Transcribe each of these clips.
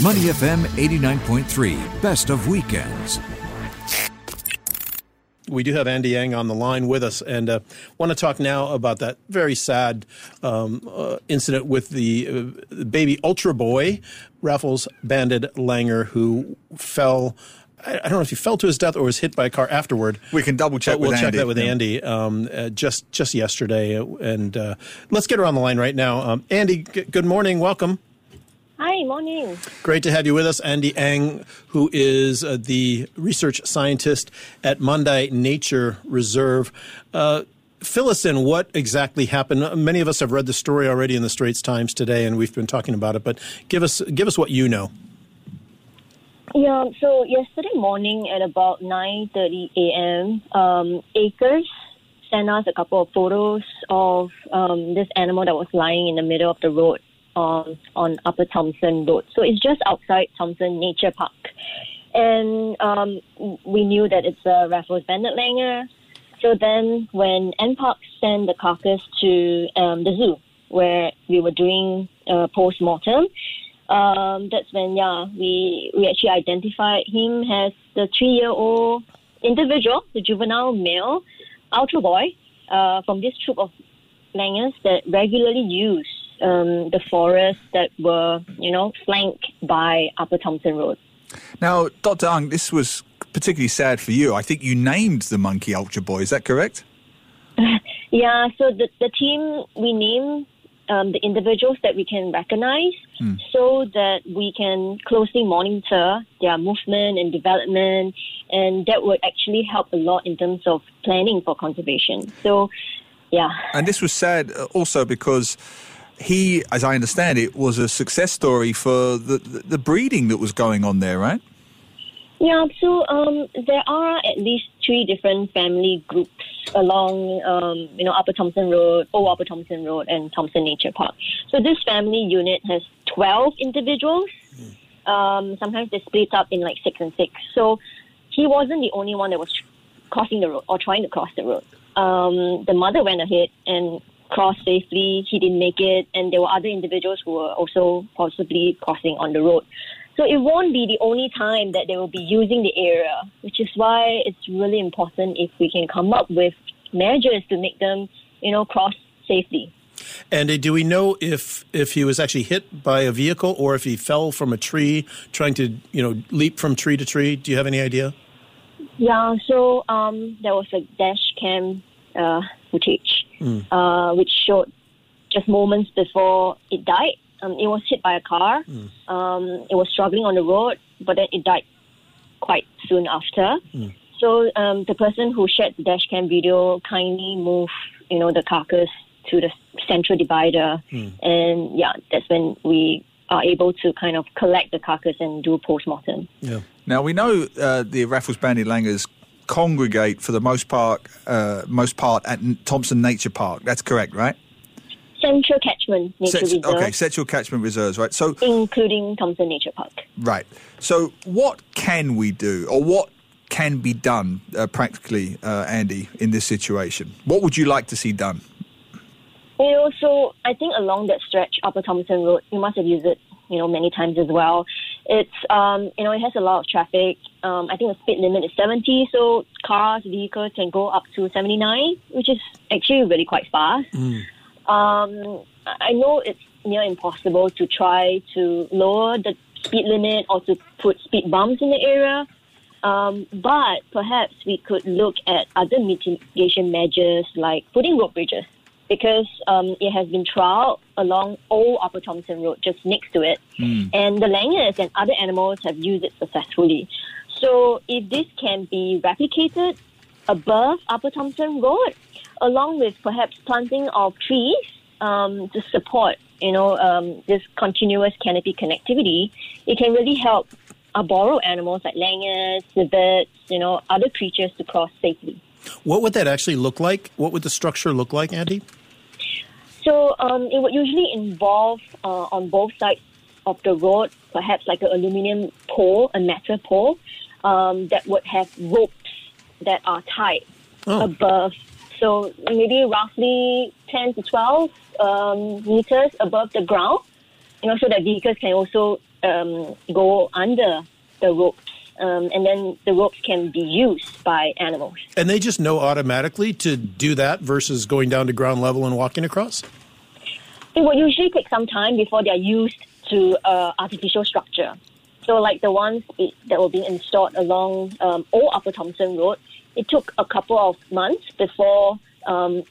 Money FM 89.3, best of weekends. We do have Andy Ang on the line with us, and uh, want to talk now about that very sad um, uh, incident with the uh, baby Ultra Boy, Raffles Banded Langur, who fell. I don't know if he fell to his death or was hit by a car afterward. We can double check. we'll with check Andy. that with Andy um, uh, just just yesterday, and uh, let's get her on the line right now. Um, Andy, g- good morning. Welcome. Hi, morning. Great to have you with us, Andy Ang, who is uh, the research scientist at Mandai Nature Reserve. Uh, fill us in what exactly happened. Many of us have read the story already in the Straits Times today, and we've been talking about it. But give us give us what you know. Yeah, so yesterday morning at about 9:30 a.m., um, Acres sent us a couple of photos of um, this animal that was lying in the middle of the road on on Upper Thomson Road. So it's just outside Thomson Nature Park, and um, we knew that it's a Raffles Banded Langur. So then, when NPark sent the carcass to um, the zoo, where we were doing uh, post mortem, um, that's when yeah we we actually identified him as the three year old individual, the juvenile male ultra boy uh, from this troop of langurs that regularly use um, the forests that were you know flanked by Upper Thomson Road. Now, Dr. Ang, this was particularly sad for you. I think you named the monkey Ultra Boy. Is that correct? Yeah, so the the team we name um, the individuals that we can recognize so that we can closely monitor their movement and development, and that would actually help a lot in terms of planning for conservation. So, yeah. And this was sad uh, also because he, as I understand it, was a success story for the, the, the breeding that was going on there, right? Yeah, so um, there are at least three different family groups along, um, you know, Upper Thomson Road, Old Upper Thomson Road, and Thomson Nature Park. So this family unit has 12 individuals. Um, sometimes they split up in like six and six. So he wasn't the only one that was crossing the road or trying to cross the road. Um, the mother went ahead and crossed safely. He didn't make it, and there were other individuals who were also possibly crossing on the road. So it won't be the only time that they will be using the area, which is why it's really important if we can come up with measures to make them, you know, cross safely. And uh, do we know if if he was actually hit by a vehicle or if he fell from a tree trying to you know leap from tree to tree? Do you have any idea? Yeah, so um, there was a dash cam uh, footage uh, which showed just moments before it died. Um, it was hit by a car. Um, it was struggling on the road, but then it died quite soon after. So um, the person who shared the dash cam video kindly moved, you know, the carcass to the central divider, and yeah, that's when we are able to kind of collect the carcass and do a post mortem. Yeah. Now, we know uh, the Raffles Banded Langurs congregate for the most part, uh, most part at Thomson Nature Park. That's correct, right? Central catchment nature Set- reserve, okay, central catchment reserves, right? So, including Thomson Nature Park. right. So, what can we do, or what can be done uh, practically, uh, Andy, in this situation? What would you like to see done? You know, so I think along that stretch, Upper Thomson Road, you must have used it, you know, many times as well. It's, um, you know, it has a lot of traffic. Um, I think the speed limit is 70, so cars, vehicles can go up to 79, which is actually really quite fast. Um, I know it's near impossible to try to lower the speed limit or to put speed bumps in the area. Um, but perhaps we could look at other mitigation measures like putting rope bridges because um, it has been trialed along Old Upper Thomson Road, just next to it, and the langurs and other animals have used it successfully. So if this can be replicated above Upper Thomson Road, along with perhaps planting of trees um, to support, you know, um, this continuous canopy connectivity, it can really help arboreal animals like langurs, civets, you know, other creatures to cross safely. What would that actually look like? What would the structure look like, Andy? So um, it would usually involve uh, on both sides of the road, perhaps like an aluminium pole, a metal pole, um, that would have ropes that are tied Oh. above. So maybe roughly 10 to 12 um, meters above the ground. you know, so that vehicles can also um, go under the ropes. Um, and then the ropes can be used by animals. And they just know automatically to do that versus going down to ground level and walking across? It will usually take some time before they are used to uh, artificial structure. So, like the ones that were being installed along um, Old Upper Thomson Road, it took a couple of months before um,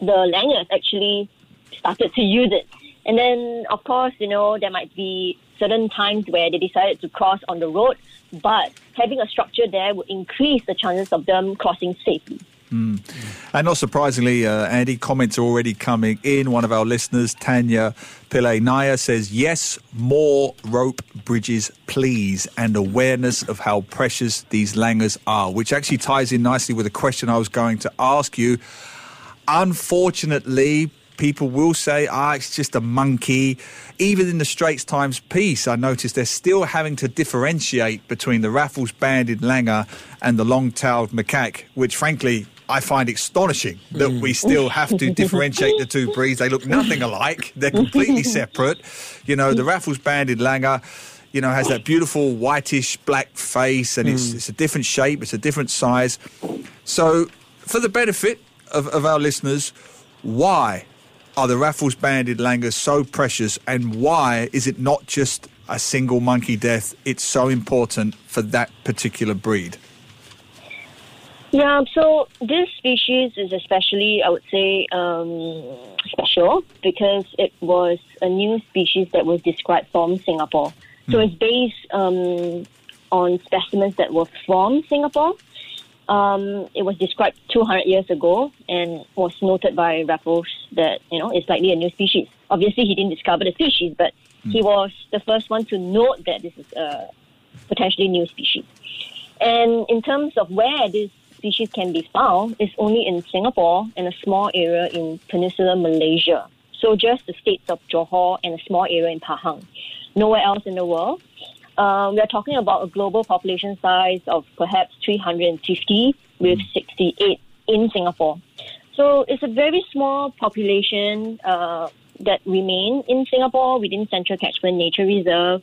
the langurs actually started to use it. And then, of course, you know, there might be certain times where they decided to cross on the road, but having a structure there would increase the chances of them crossing safely. Mm. And not surprisingly, uh, Andy, comments are already coming in. One of our listeners, Tanya Pillay Naya, says, Yes, more rope bridges, please, and awareness of how precious these langurs are, which actually ties in nicely with a question I was going to ask you. Unfortunately, people will say, ah, it's just a monkey. Even in the Straits Times piece, I noticed they're still having to differentiate between the Raffles banded langur and the long tailed macaque, which frankly, I find astonishing that we mm. still have to differentiate the two breeds. They look nothing alike. They're completely separate. You know, the Raffles banded Langur, you know, has that beautiful whitish black face and it's, mm. it's a different shape, it's a different size. So, for the benefit of, of our listeners, why are the Raffles banded langurs so precious and why is it not just a single monkey death? It's so important for that particular breed. Yeah, so this species is especially, I would say, um, special because it was a new species that was described from Singapore. So mm. it's based um, on specimens that were from Singapore. Um, it was described 200 years ago and was noted by Raffles that, you know, it's likely a new species. Obviously, he didn't discover the species, but mm. he was the first one to note that this is a potentially new species. And in terms of where this species can be found, it's only in Singapore and a small area in peninsular Malaysia. So just the states of Johor and a small area in Pahang. Nowhere else in the world. Um, we are talking about a global population size of perhaps 350 with 68 in Singapore. So it's a very small population uh, that remain in Singapore within Central Catchment Nature Reserve.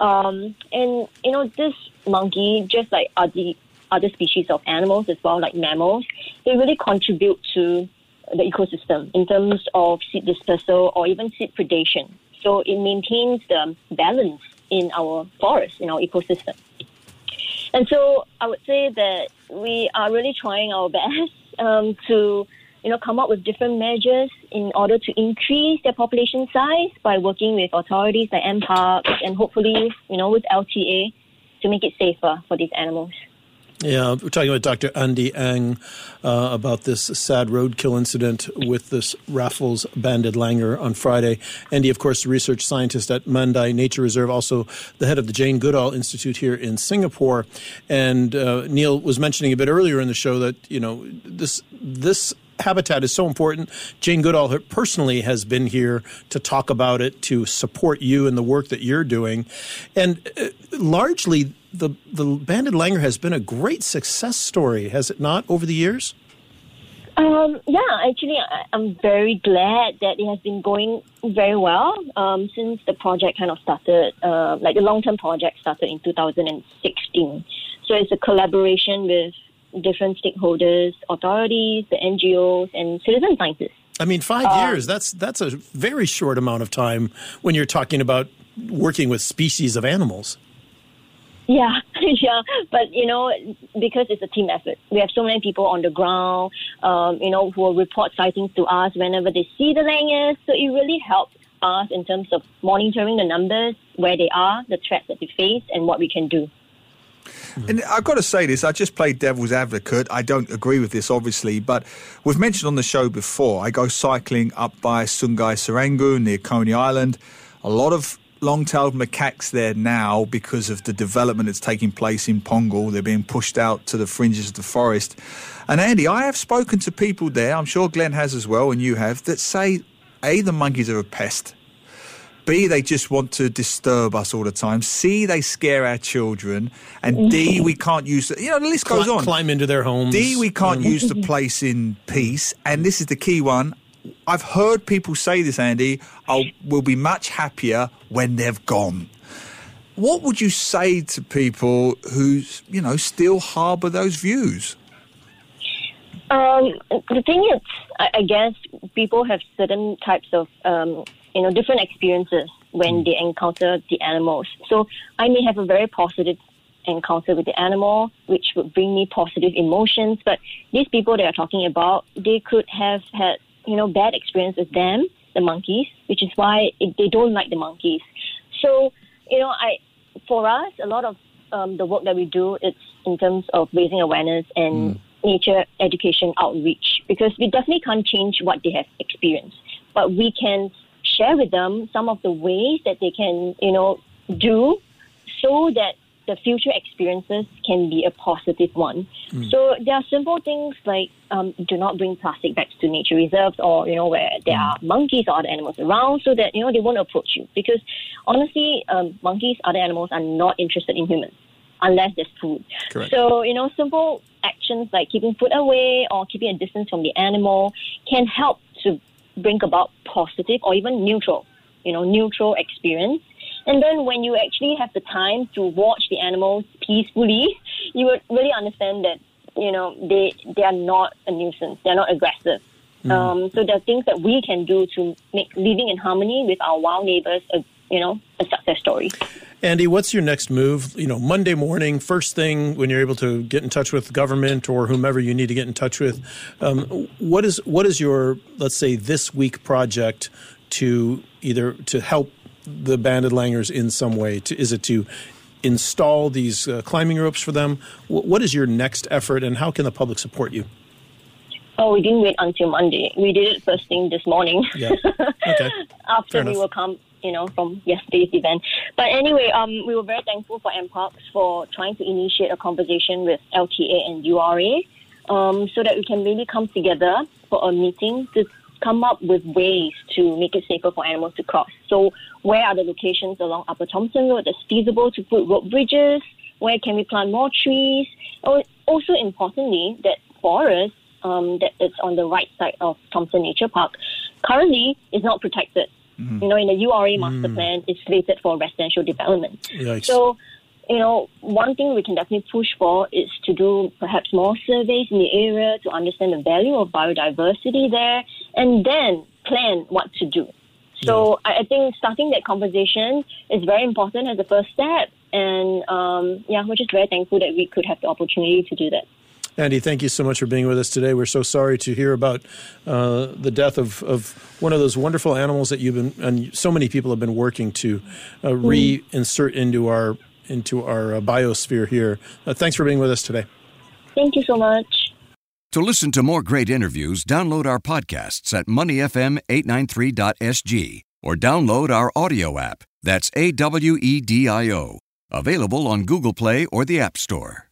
Um, and, you know, this monkey, just like other, other species of animals as well, like mammals, they really contribute to the ecosystem in terms of seed dispersal or even seed predation. So it maintains the balance in our forest, in our ecosystem. And so I would say that we are really trying our best um, to, you know, come up with different measures in order to increase their population size by working with authorities like NParks and hopefully, you know, with LTA to make it safer for these animals. Yeah, we're talking about Dr. Andy Ang uh, about this sad roadkill incident with this Raffles banded langur on Friday. Andy, of course, research scientist at Mandai Nature Reserve, also the head of the Jane Goodall Institute here in Singapore. And uh, Neil was mentioning a bit earlier in the show that you know this this habitat is so important. Jane Goodall personally has been here to talk about it, to support you in the work that you're doing, and uh, largely the the banded langur has been a great success story, has it not, over the years? Um, yeah, actually, I, am very glad that it has been going very well um, since the project kind of started, uh, like the long term project started in 2016. So it's a collaboration with different stakeholders, authorities, the NGOs, and citizen scientists. I mean, five um, years, that's, that's a very short amount of time when you're talking about working with species of animals. Yeah, yeah, but you know, because it's a team effort, we have so many people on the ground, um, you know, who will report sightings to us whenever they see the langurs. So it really helps us in terms of monitoring the numbers, where they are, the threats that they face, and what we can do. And I've got to say this, I just played devil's advocate. I don't agree with this, obviously, but we've mentioned on the show before, I go cycling up by Sungai Serangoon near Coney Island. A lot of long-tailed macaques there now because of the development that's taking place in Punggol. They're being pushed out to the fringes of the forest. And Andy, I have spoken to people there, I'm sure Glenn has as well, and you have, that say, A, the monkeys are a pest. B, they just want to disturb us all the time. C, they scare our children. And D, we can't use, the, you know, the list goes on. Climb into their homes. D, we can't use the place in peace. And this is the key one I've heard people say this, Andy. I'll, we'll be much happier when they've gone. What would you say to people who, you know, still harbour those views? Um, the thing is, I, guess people have certain types of, um, you know, different experiences when they encounter the animals. So I may have a very positive encounter with the animal, which would bring me positive emotions. But these people that are talking about, they could have had, you know, bad experience with them, the monkeys, which is why it, they don't like the monkeys. So, you know, I, for us, a lot of um, the work that we do, it's in terms of raising awareness and mm. nature education outreach, because we definitely can't change what they have experienced, but we can share with them some of the ways that they can, you know, do so that the future experiences can be a positive one. Mm. So there are simple things like um, do not bring plastic bags to nature reserves or, you know, where there mm. are monkeys or other animals around so that, you know, they won't approach you. Because honestly, um, monkeys, other animals are not interested in humans unless there's food. Correct. So, you know, simple actions like keeping food away or keeping a distance from the animal can help to bring about positive or even neutral, you know, neutral experience. And then when you actually have the time to watch the animals peacefully, you would really understand that, you know, they, they are not a nuisance. They're not aggressive. Mm. Um, so there are things that we can do to make living in harmony with our wild neighbors, a, you know, a success story. Andy, what's your next move? You know, Monday morning, first thing when you're able to get in touch with government or whomever you need to get in touch with, um, what is what is your let's say this week project to either to help the banded langurs in some way? To, is it to install these uh, climbing ropes for them? W- what is your next effort, and how can the public support you? Oh, we didn't wait until Monday. We did it first thing this morning. Yeah. Okay. After we will come you know, from yesterday's event. But anyway, um, we were very thankful for NParks for trying to initiate a conversation with LTA and URA um, so that we can really come together for a meeting to come up with ways to make it safer for animals to cross. So where are the locations along Upper Thomson Road that's feasible to put rope bridges? Where can we plant more trees? Oh, also importantly, that forest um, that is on the right side of Thomson Nature Park currently is not protected. Mm-hmm. You know, in the URA master mm. plan, it's slated for residential development. Yikes. So, you know, one thing we can definitely push for is to do perhaps more surveys in the area to understand the value of biodiversity there and then plan what to do. So yeah. I, think starting that conversation is very important as a first step. And um, yeah, we're just very thankful that we could have the opportunity to do that. Andy, thank you so much for being with us today. We're so sorry to hear about uh, the death of, of one of those wonderful animals that you've been and so many people have been working to uh, mm. reinsert into our into our uh, biosphere here. Uh, thanks for being with us today. Thank you so much. To listen to more great interviews, download our podcasts at moneyfm893.sg or download our audio app. That's A W E D I O. Available on Google Play or the App Store.